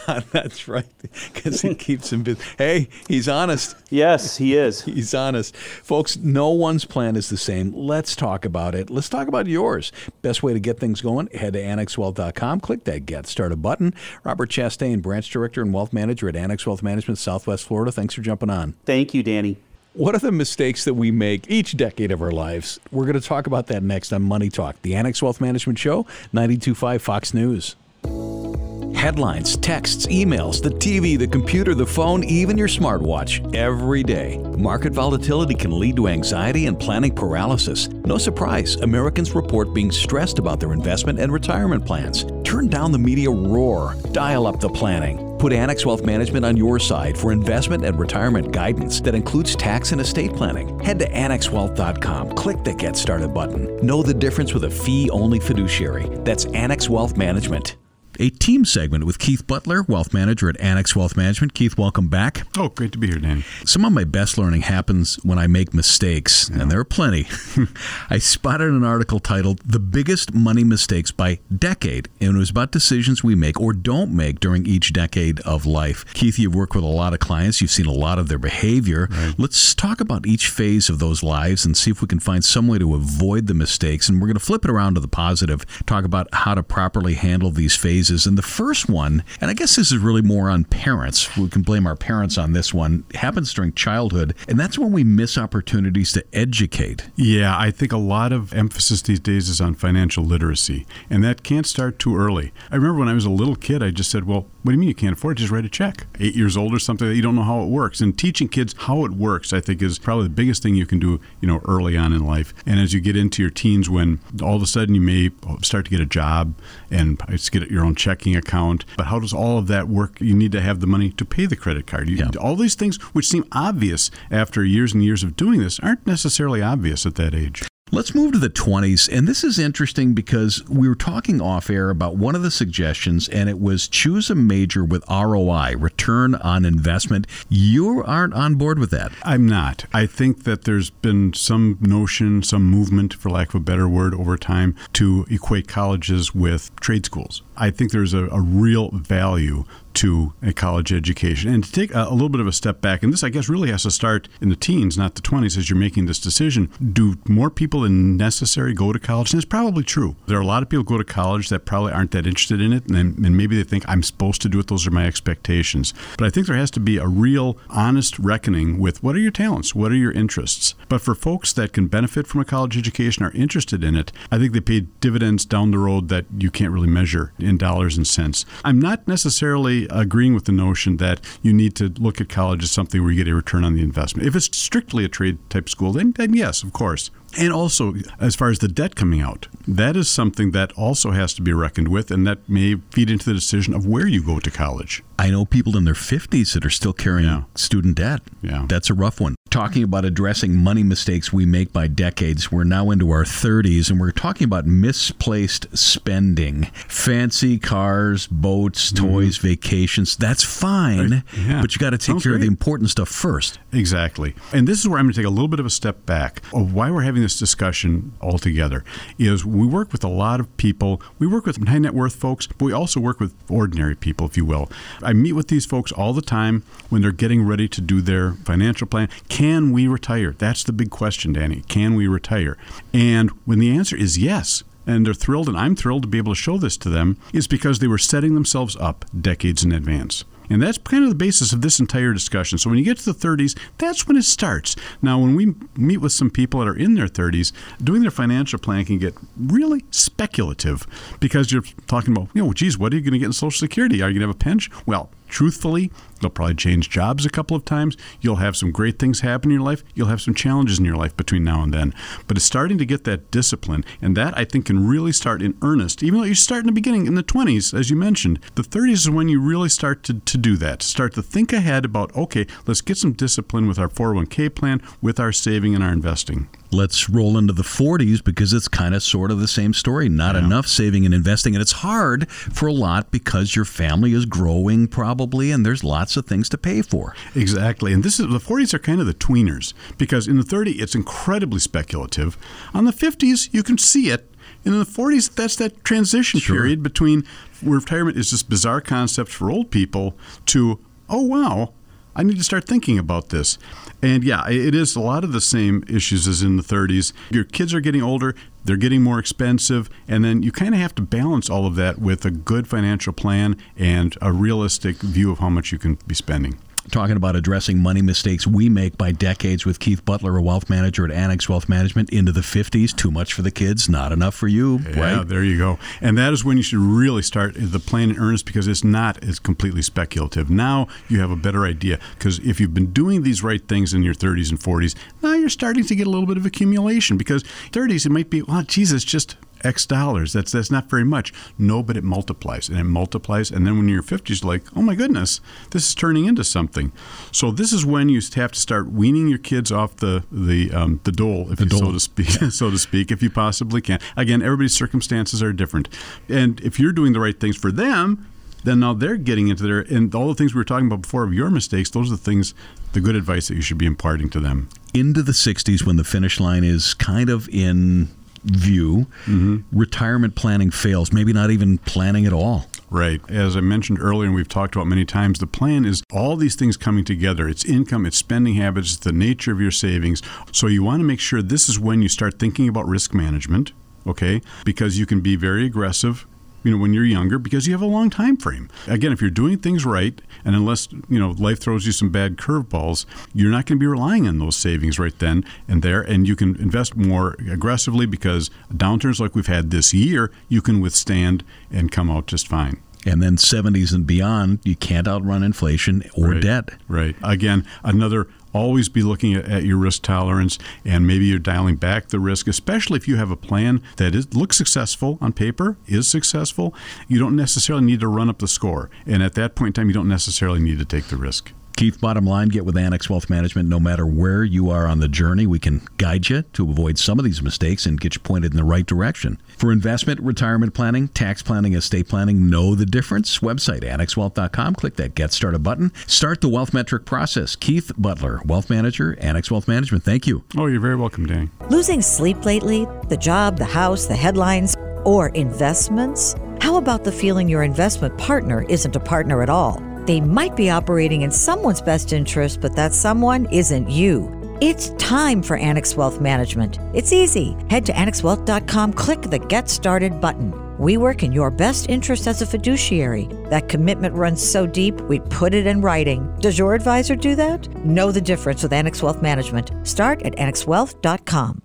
That's right, because it keeps him busy. Hey, he's honest. Yes, he is. he's honest. Folks, no one's plan is the same. Let's talk about it. Let's talk about yours. Best way to get things going, head to annexwealth.com, click that Get Started button. Robert Chastain, Branch Director and Wealth Manager at Annex Wealth Management, Southwest Florida. Thanks for jumping on. Thank you, Danny. What are the mistakes that we make each decade of our lives? We're going to talk about that next on Money Talk, the Annex Wealth Management Show, 925 Fox News. Headlines, texts, emails, the TV, the computer, the phone, even your smartwatch, every day. Market volatility can lead to anxiety and planning paralysis. No surprise, Americans report being stressed about their investment and retirement plans. Turn down the media roar, dial up the planning. Put Annex Wealth Management on your side for investment and retirement guidance that includes tax and estate planning. Head to annexwealth.com, click the Get Started button. Know the difference with a fee only fiduciary. That's Annex Wealth Management a team segment with Keith Butler, wealth manager at Annex Wealth Management. Keith, welcome back. Oh, great to be here, Dan. Some of my best learning happens when I make mistakes, yeah. and there are plenty. I spotted an article titled The Biggest Money Mistakes by Decade, and it was about decisions we make or don't make during each decade of life. Keith, you've worked with a lot of clients, you've seen a lot of their behavior. Right. Let's talk about each phase of those lives and see if we can find some way to avoid the mistakes. And we're going to flip it around to the positive, talk about how to properly handle these phases phases. And the first one, and I guess this is really more on parents, we can blame our parents on this one, happens during childhood. And that's when we miss opportunities to educate. Yeah, I think a lot of emphasis these days is on financial literacy. And that can't start too early. I remember when I was a little kid, I just said, well, what do you mean you can't afford it? Just write a check. Eight years old or something you don't know how it works. And teaching kids how it works, I think, is probably the biggest thing you can do, you know, early on in life. And as you get into your teens, when all of a sudden you may start to get a job and get your own checking account. But how does all of that work? You need to have the money to pay the credit card. You, yeah. All these things, which seem obvious after years and years of doing this, aren't necessarily obvious at that age. Let's move to the 20s. And this is interesting because we were talking off air about one of the suggestions, and it was choose a major with ROI, return on investment. You aren't on board with that. I'm not. I think that there's been some notion, some movement, for lack of a better word, over time to equate colleges with trade schools. I think there's a, a real value to a college education. And to take a, little bit of a step back, and this, I guess, really has to start in the teens, not the 20s, as you're making this decision. Do more people than necessary go to college? And it's probably true. There are a lot of people go to college that probably aren't that interested in it, and, and maybe they think I'm supposed to do it. Those are my expectations. But I think there has to be a real, honest reckoning with what are your talents? What are your interests? But for folks that can benefit from a college education, are interested in it, I think they pay dividends down the road that you can't really measure in dollars and cents. I'm not necessarily agreeing with the notion that you need to look at college as something where you get a return on the investment. If it's strictly a trade type school, then, then yes, of course. And also, as far as the debt coming out, that is something that also has to be reckoned with, and that may feed into the decision of where you go to college. I know people in their 50s that are still carrying yeah. student debt. Yeah. That's a rough one. Talking about addressing money mistakes we make by decades, we're now into our 30s and we're talking about misplaced spending. Fancy cars, boats, mm-hmm. toys, mm-hmm. vacations. That's fine, yeah. but you got to take Sounds care great. of the important stuff first. Exactly. And this is where I'm going to take a little bit of a step back of why we're having this discussion altogether is we work with a lot of people. We work with high net worth folks, but we also work with ordinary people, if you will. I meet with these folks all the time when they're getting ready to do their financial plan. Can we retire? That's the big question, Danny. Can we retire? And when the answer is yes, and they're thrilled, and I'm thrilled to be able to show this to them, is because they were setting themselves up decades in advance. And that's kind of the basis of this entire discussion. So when you get to the 30s, that's when it starts. Now, when we meet with some people that are in their 30s, doing their financial plan can get really speculative because you're talking about, you know, geez, what are you going to get in Social Security? Are you going to have a pinch? Well, truthfully, They'll probably change jobs a couple of times. You'll have some great things happen in your life. You'll have some challenges in your life between now and then. But it's starting to get that discipline, and that I think can really start in earnest. Even though you start in the beginning in the 20s, as you mentioned, the 30s is when you really start to, to do that. Start to think ahead about, okay, let's get some discipline with our 401k plan, with our saving and our investing let's roll into the 40s because it's kind of sort of the same story. Not yeah. enough saving and investing. And it's hard for a lot because your family is growing probably and there's lots of things to pay for. Exactly. And this is the 40s are kind of the tweeners because in the 30s it's incredibly speculative. On the 50s you can see it. And in the 40s that's that transition sure. period between retirement is this bizarre concept for old people to oh wow, I need to start thinking about this. And yeah, it is a lot of the same issues as in the 30s. Your kids are getting older, they're getting more expensive, and then you kind of have to balance all of that with a good financial plan and a realistic view of how much you can be spending talking about addressing money mistakes we make by decades with Keith Butler, a wealth manager at Annex Wealth Management, into the 50s. Too much for the kids, not enough for you. Yeah, right? there you go. And that is when you should really start the plan in earnest because it's not as completely speculative. Now you have a better idea because if you've been doing these right things in your 30s and 40s, now you're starting to get a little bit of accumulation because 30s it might be, well, Jesus, just X dollars. That's that's not very much. No, but it multiplies and it multiplies. And then when you're 50s, like, oh my goodness, this is turning into something. So this is when you have to start weaning your kids off the the um, the dole, if the you, dole. so to speak, so to speak, if you possibly can. Again, everybody's circumstances are different, and if you're doing the right things for them, then now they're getting into their and all the things we were talking about before of your mistakes. Those are the things, the good advice that you should be imparting to them. Into the 60s, when the finish line is kind of in view, mm-hmm. retirement planning fails, maybe not even planning at all. Right. As I mentioned earlier, and we've talked about many times, the plan is all these things coming together. It's income, it's spending habits, it's the nature of your savings. So you want to make sure this is when you start thinking about risk management, okay? Because you can be very aggressive you know when you're younger because you have a long time frame. Again, if you're doing things right, and unless you know life throws you some bad curveballs, you're not going to be relying on those savings right then and there, and you can invest more aggressively because downturns like we've had this year, you can withstand and come out just fine and then 70s and beyond, you can't outrun inflation or right, debt. Right. Again, another always be looking at, at, your risk tolerance and maybe you're dialing back the risk, especially if you have a plan that is, looks successful on paper, is successful. You don't necessarily need to run up the score. And at that point in time, you don't necessarily need to take the risk. Keith, bottom line, get with Annex Wealth Management no matter where you are on the journey. We can guide you to avoid some of these mistakes and get you pointed in the right direction. For investment, retirement planning, tax planning, estate planning, know the difference. Website annexwealth.com. Click that Get Started button. Start the wealth metric process. Keith Butler, Wealth Manager, Annex Wealth Management. Thank you. Oh, you're very welcome, Danny. Losing sleep lately? The job, the house, the headlines, or investments? How about the feeling your investment partner isn't a partner at all? They might be operating in someone's best interest, but that someone isn't you. It's time for Annex Wealth Management. It's easy. Head to annexwealth.com, click the Get Started button. We work in your best interest as a fiduciary. That commitment runs so deep, we put it in writing. Does your advisor do that? Know the difference with Annex Wealth Management. Start at annexwealth.com.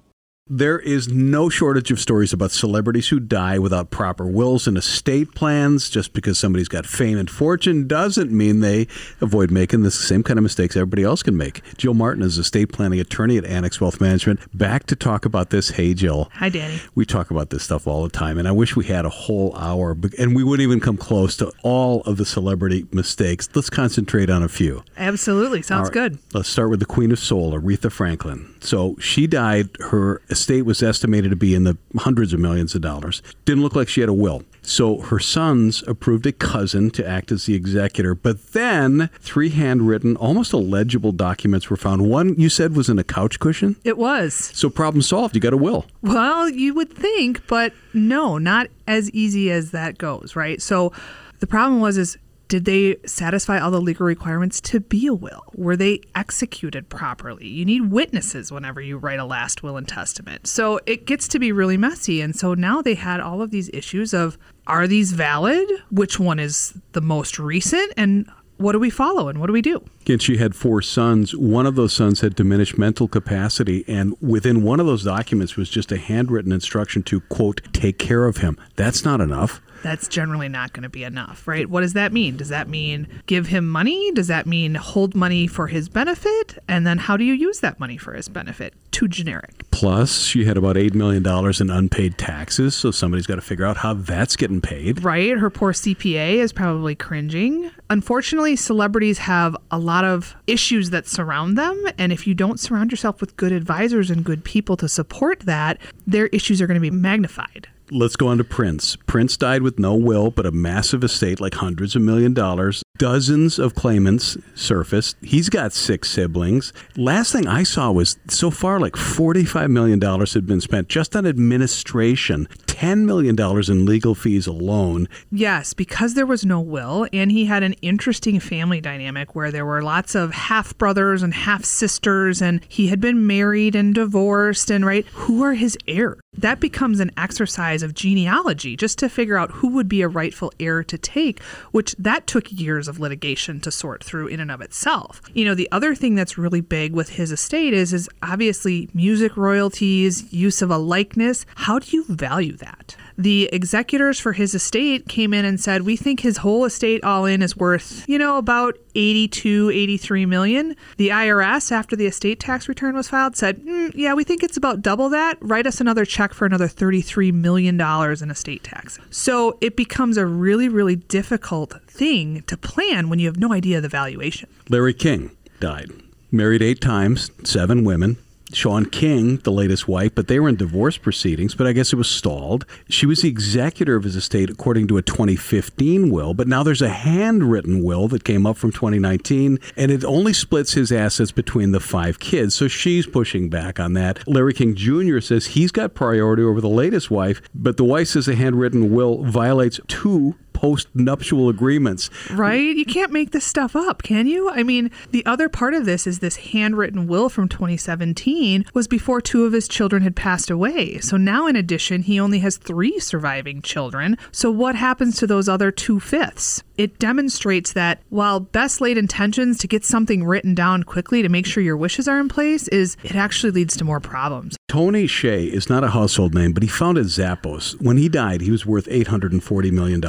There is no shortage of stories about celebrities who die without proper wills and estate plans. Just because somebody's got fame and fortune doesn't mean they avoid making the same kind of mistakes everybody else can make. Jill Martin is estate planning attorney at Annex Wealth Management. Back to talk about this. Hey, Jill. Hi, Danny. We talk about this stuff all the time, and I wish we had a whole hour, and we wouldn't even come close to all of the celebrity mistakes. Let's concentrate on a few. Absolutely. Sounds right, good. Let's start with the Queen of Soul, Aretha Franklin. So she died. Her estate was estimated to be in the hundreds of millions of dollars. Didn't look like she had a will. So her sons approved a cousin to act as the executor. But then three handwritten, almost illegible documents were found. One you said was in a couch cushion. It was. So problem solved. You got a will. Well, you would think, but no, not as easy as that goes, right? So the problem was is did they satisfy all the legal requirements to be a will? Were they executed properly? You need witnesses whenever you write a last will and testament. So it gets to be really messy. And so now they had all of these issues of are these valid? Which one is the most recent? And what do we follow and what do we do? Again, she had four sons. One of those sons had diminished mental capacity, and within one of those documents was just a handwritten instruction to, quote, take care of him. That's not enough. That's generally not going to be enough, right? What does that mean? Does that mean give him money? Does that mean hold money for his benefit? And then how do you use that money for his benefit? Too generic. Plus, she had about $8 million in unpaid taxes, so somebody's got to figure out how that's getting paid. Right? Her poor CPA is probably cringing. Unfortunately, celebrities have a lot of issues that surround them. And if you don't surround yourself with good advisors and good people to support that, their issues are going to be magnified. Let's go on to Prince. Prince died with no will, but a massive estate, like hundreds of million dollars. Dozens of claimants surfaced. He's got six siblings. Last thing I saw was so far, like $45 million had been spent just on administration, $10 million in legal fees alone. Yes, because there was no will, and he had an interesting family dynamic where there were lots of half brothers and half sisters, and he had been married and divorced, and right, who are his heirs? That becomes an exercise of genealogy just to figure out who would be a rightful heir to take, which that took years of litigation to sort through in and of itself. You know, the other thing that's really big with his estate is is obviously music royalties, use of a likeness. How do you value that? The executors for his estate came in and said, We think his whole estate all in is worth, you know, about 82, 83 million. The IRS, after the estate tax return was filed, said, mm, Yeah, we think it's about double that. Write us another check for another $33 million in estate tax. So it becomes a really, really difficult thing to plan when you have no idea the valuation. Larry King died. Married eight times, seven women. Shawn King, the latest wife, but they were in divorce proceedings, but I guess it was stalled. She was the executor of his estate according to a 2015 will, but now there's a handwritten will that came up from 2019, and it only splits his assets between the five kids. So she's pushing back on that. Larry King Jr. says he's got priority over the latest wife, but the wife says a handwritten will violates two post-nuptial agreements. Right? You can't make this stuff up, can you? I mean, the other part of this is this handwritten will from 2017 was before two of his children had passed away. So now, in addition, he only has three surviving children. So what happens to those other two fifths? It demonstrates that while best laid intentions to get something written down quickly to make sure your wishes are in place is it actually leads to more problems. Tony Hsieh is not a household name, but he founded Zappos. When he died, he was worth $840 million.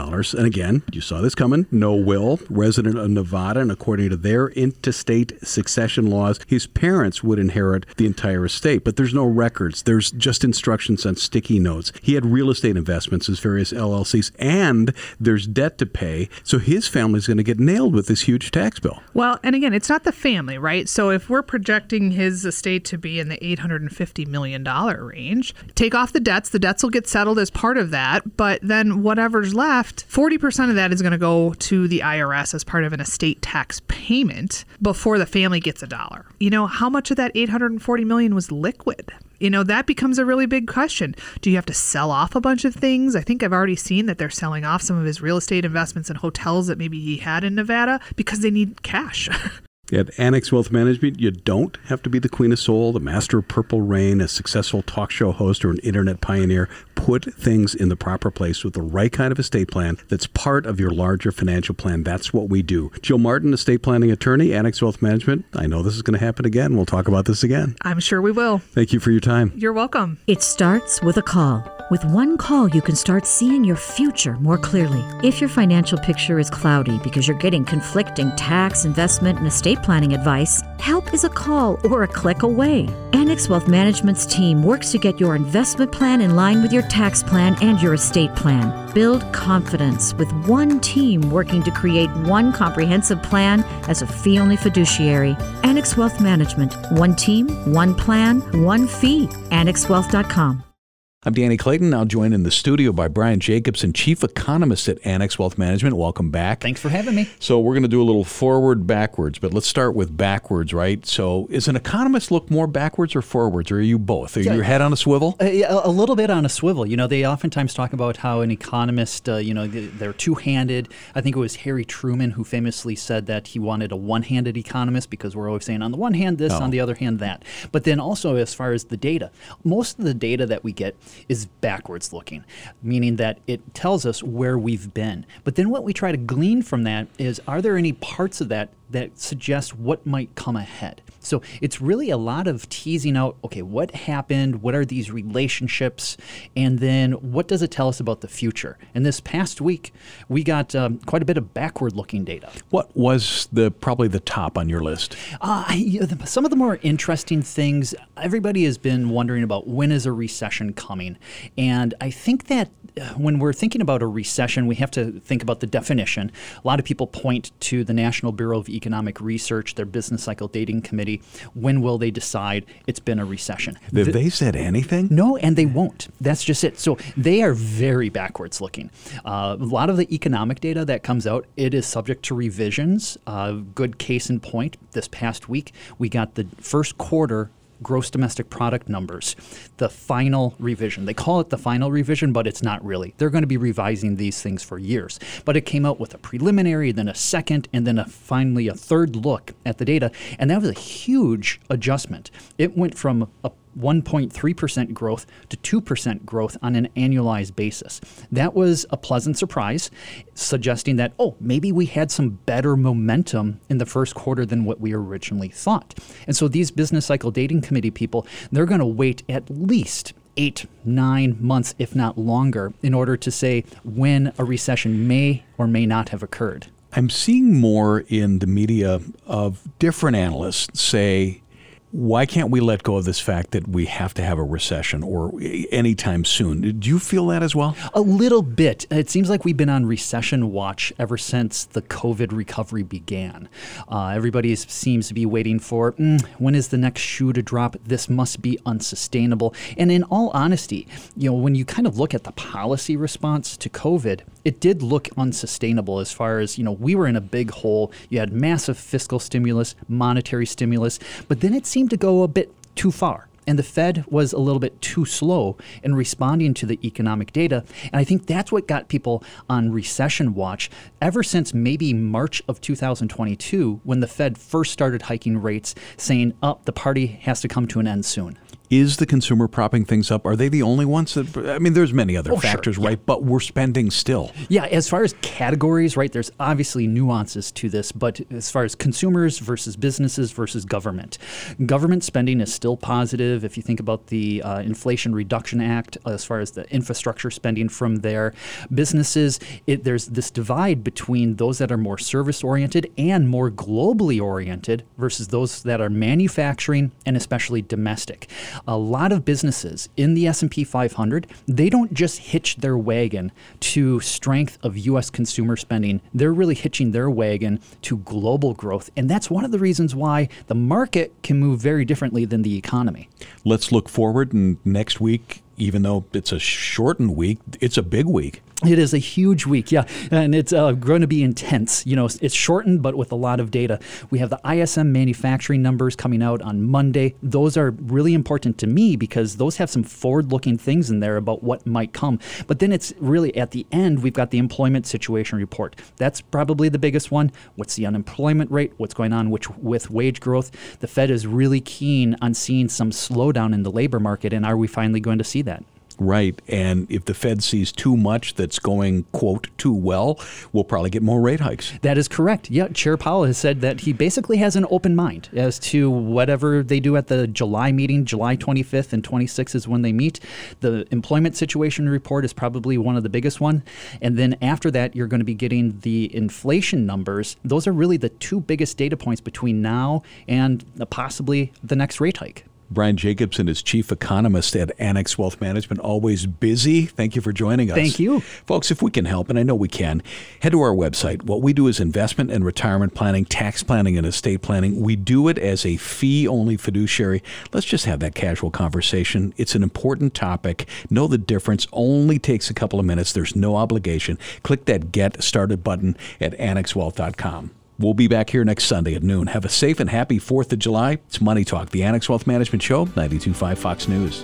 And again, you saw this coming no will, resident of Nevada, and according to their intestate succession laws, his parents would inherit the entire estate. But there's no records, there's just instructions on sticky notes. He had real estate investments as various LLCs, and there's debt to pay. So his family's going to get nailed with this huge tax bill. Well, and again, it's not the family, right? So if we're projecting his estate to be in the 850 million dollar range, take off the debts, the debts will get settled as part of that, but then whatever's left, 40% of that is going to go to the IRS as part of an estate tax payment before the family gets a dollar. You know, how much of that 840 million was liquid? you know, that becomes a really big question. Do you have to sell off a bunch of things? I think I've already seen that they're selling off some of his real estate investments and hotels that maybe he had in Nevada because they need cash. At Annex Wealth Management, you don't have to be the Queen of Soul, the Master of Purple Rain, a successful talk show host, or an internet pioneer. Put things in the proper place with the right kind of estate plan that's part of your larger financial plan. That's what we do. Jill Martin, estate planning attorney, Annex Wealth Management. I know this is going to happen again. We'll talk about this again. I'm sure we will. Thank you for your time. You're welcome. It starts with a call. With one call, you can start seeing your future more clearly. If your financial picture is cloudy because you're getting conflicting tax, investment, and estate planning advice, help is a call or a click away. Annex Wealth Management's team works to get your investment plan in line with your tax plan and your estate plan. Build confidence with one team working to create one comprehensive plan as a fee only fiduciary. Annex Wealth Management. One team, one plan, one fee. AnnexWealth.com. I'm Danny Clayton, now joined in the studio by Brian Jacobson, Chief Economist at Annex Wealth Management. Welcome back. Thanks for having me. So, we're going to do a little forward backwards, but let's start with backwards, right? So, is an economist look more backwards or forwards, or are you both? Are yeah, your head on a swivel? Uh, a little bit on a swivel. You know, they oftentimes talk about how an economist, uh, you know, they're two handed. I think it was Harry Truman who famously said that he wanted a one handed economist because we're always saying on the one hand this, oh. on the other hand that. But then also, as far as the data, most of the data that we get is backwards looking, meaning that it tells us where we've been. But then what we try to glean from that is are there any parts of that that suggest what might come ahead. So it's really a lot of teasing out okay, what happened? What are these relationships? And then what does it tell us about the future? And this past week, we got um, quite a bit of backward looking data. What was the probably the top on your list? Uh, some of the more interesting things, everybody has been wondering about when is a recession coming. And I think that uh, when we're thinking about a recession, we have to think about the definition. A lot of people point to the National Bureau of Economic Research, their business cycle dating committee. When will they decide it's been a recession? Have the, they said anything? No, and they won't. That's just it. So they are very backwards looking. Uh, a lot of the economic data that comes out, it is subject to revisions. Uh, good case in point, this past week, we got the first quarter gross domestic product numbers, the final revision. They call it the final revision, but it's not really. They're going to be revising these things for years. But it came out with a preliminary, then a second, and then a, finally a third look at the data. And that was a huge adjustment. It went from a 1.3% growth to 2% growth on an annualized basis. That was a pleasant surprise, suggesting that, oh, maybe we had some better momentum in the first quarter than what we originally thought. And so these business cycle dating committee people, they're going to wait at least eight, nine months, if not longer, in order to say when a recession may or may not have occurred. I'm seeing more in the media of different analysts say why can't we let go of this fact that we have to have a recession or anytime soon? Do you feel that as well? A little bit. It seems like we've been on recession watch ever since the COVID recovery began. Uh, everybody seems to be waiting for mm, when is the next shoe to drop? This must be unsustainable. And in all honesty, you know, when you kind of look at the policy response to COVID, it did look unsustainable as far as, you know, we were in a big hole. You had massive fiscal stimulus, monetary stimulus, but then it seemed to go a bit too far. And the Fed was a little bit too slow in responding to the economic data. And I think that's what got people on recession watch ever since maybe March of 2022 when the Fed first started hiking rates, saying, oh, the party has to come to an end soon. Is the consumer propping things up? Are they the only ones that? I mean, there's many other Oh, sure, factors, right? But we're spending still. Yeah, as far as categories, right, there's obviously nuances to this, but as far as consumers versus businesses versus government, government spending is still positive. If you think about the uh, Inflation Reduction Act, as far as the infrastructure spending from there, businesses, it, there's this divide between those that are more service oriented and more globally oriented versus those that are manufacturing and especially domestic. A lot of businesses in the S&P 500, they don't just hitch their wagon to strength of US consumer spending. They're really hitching their wagon to global growth, and that's one of the reasons why the market can move very differently than the economy. Let's look forward, and next week, even though it's a shortened week, it's a big week. It is a huge week, yeah, and it's uh, going to be intense. You know, it's shortened, but with a lot of data. We have the ISM manufacturing numbers coming out on Monday. Those are really important to me because those have some forward-looking things in there about what might come. But then it's really at the end, we've got the employment situation report. That's probably the biggest one. What's the unemployment rate? What's going on which, with wage growth? The Fed is really keen on seeing some slowdown in the labor market, and are we finally going to see that? Right. And if the Fed sees too much that's going, quote, too well, we'll probably get more rate hikes. That is correct. Yeah, Chair Powell has said that he basically has an open mind as to whatever they do at the July meeting. July 25th and 26th is when they meet. The employment situation report is probably one of the biggest one. And then after that, you're going to be getting the inflation numbers. Those are really the two biggest data points between now and possibly the next rate hike. Brian Jacobson is chief economist at Annex Wealth Management. Always busy. Thank you for joining us. Thank you. Folks, if we can help, and I know we can, head to our website. What we do is investment and retirement planning, tax planning, and estate planning. We do it as a fee only fiduciary. Let's just have that casual conversation. It's an important topic. Know the difference. Only takes a couple of minutes. There's no obligation. Click that get started button at annexwealth.com. We'll be back here next Sunday at noon. Have a safe and happy 4th of July. It's Money Talk, the Annex Wealth Management Show, 925 Fox News.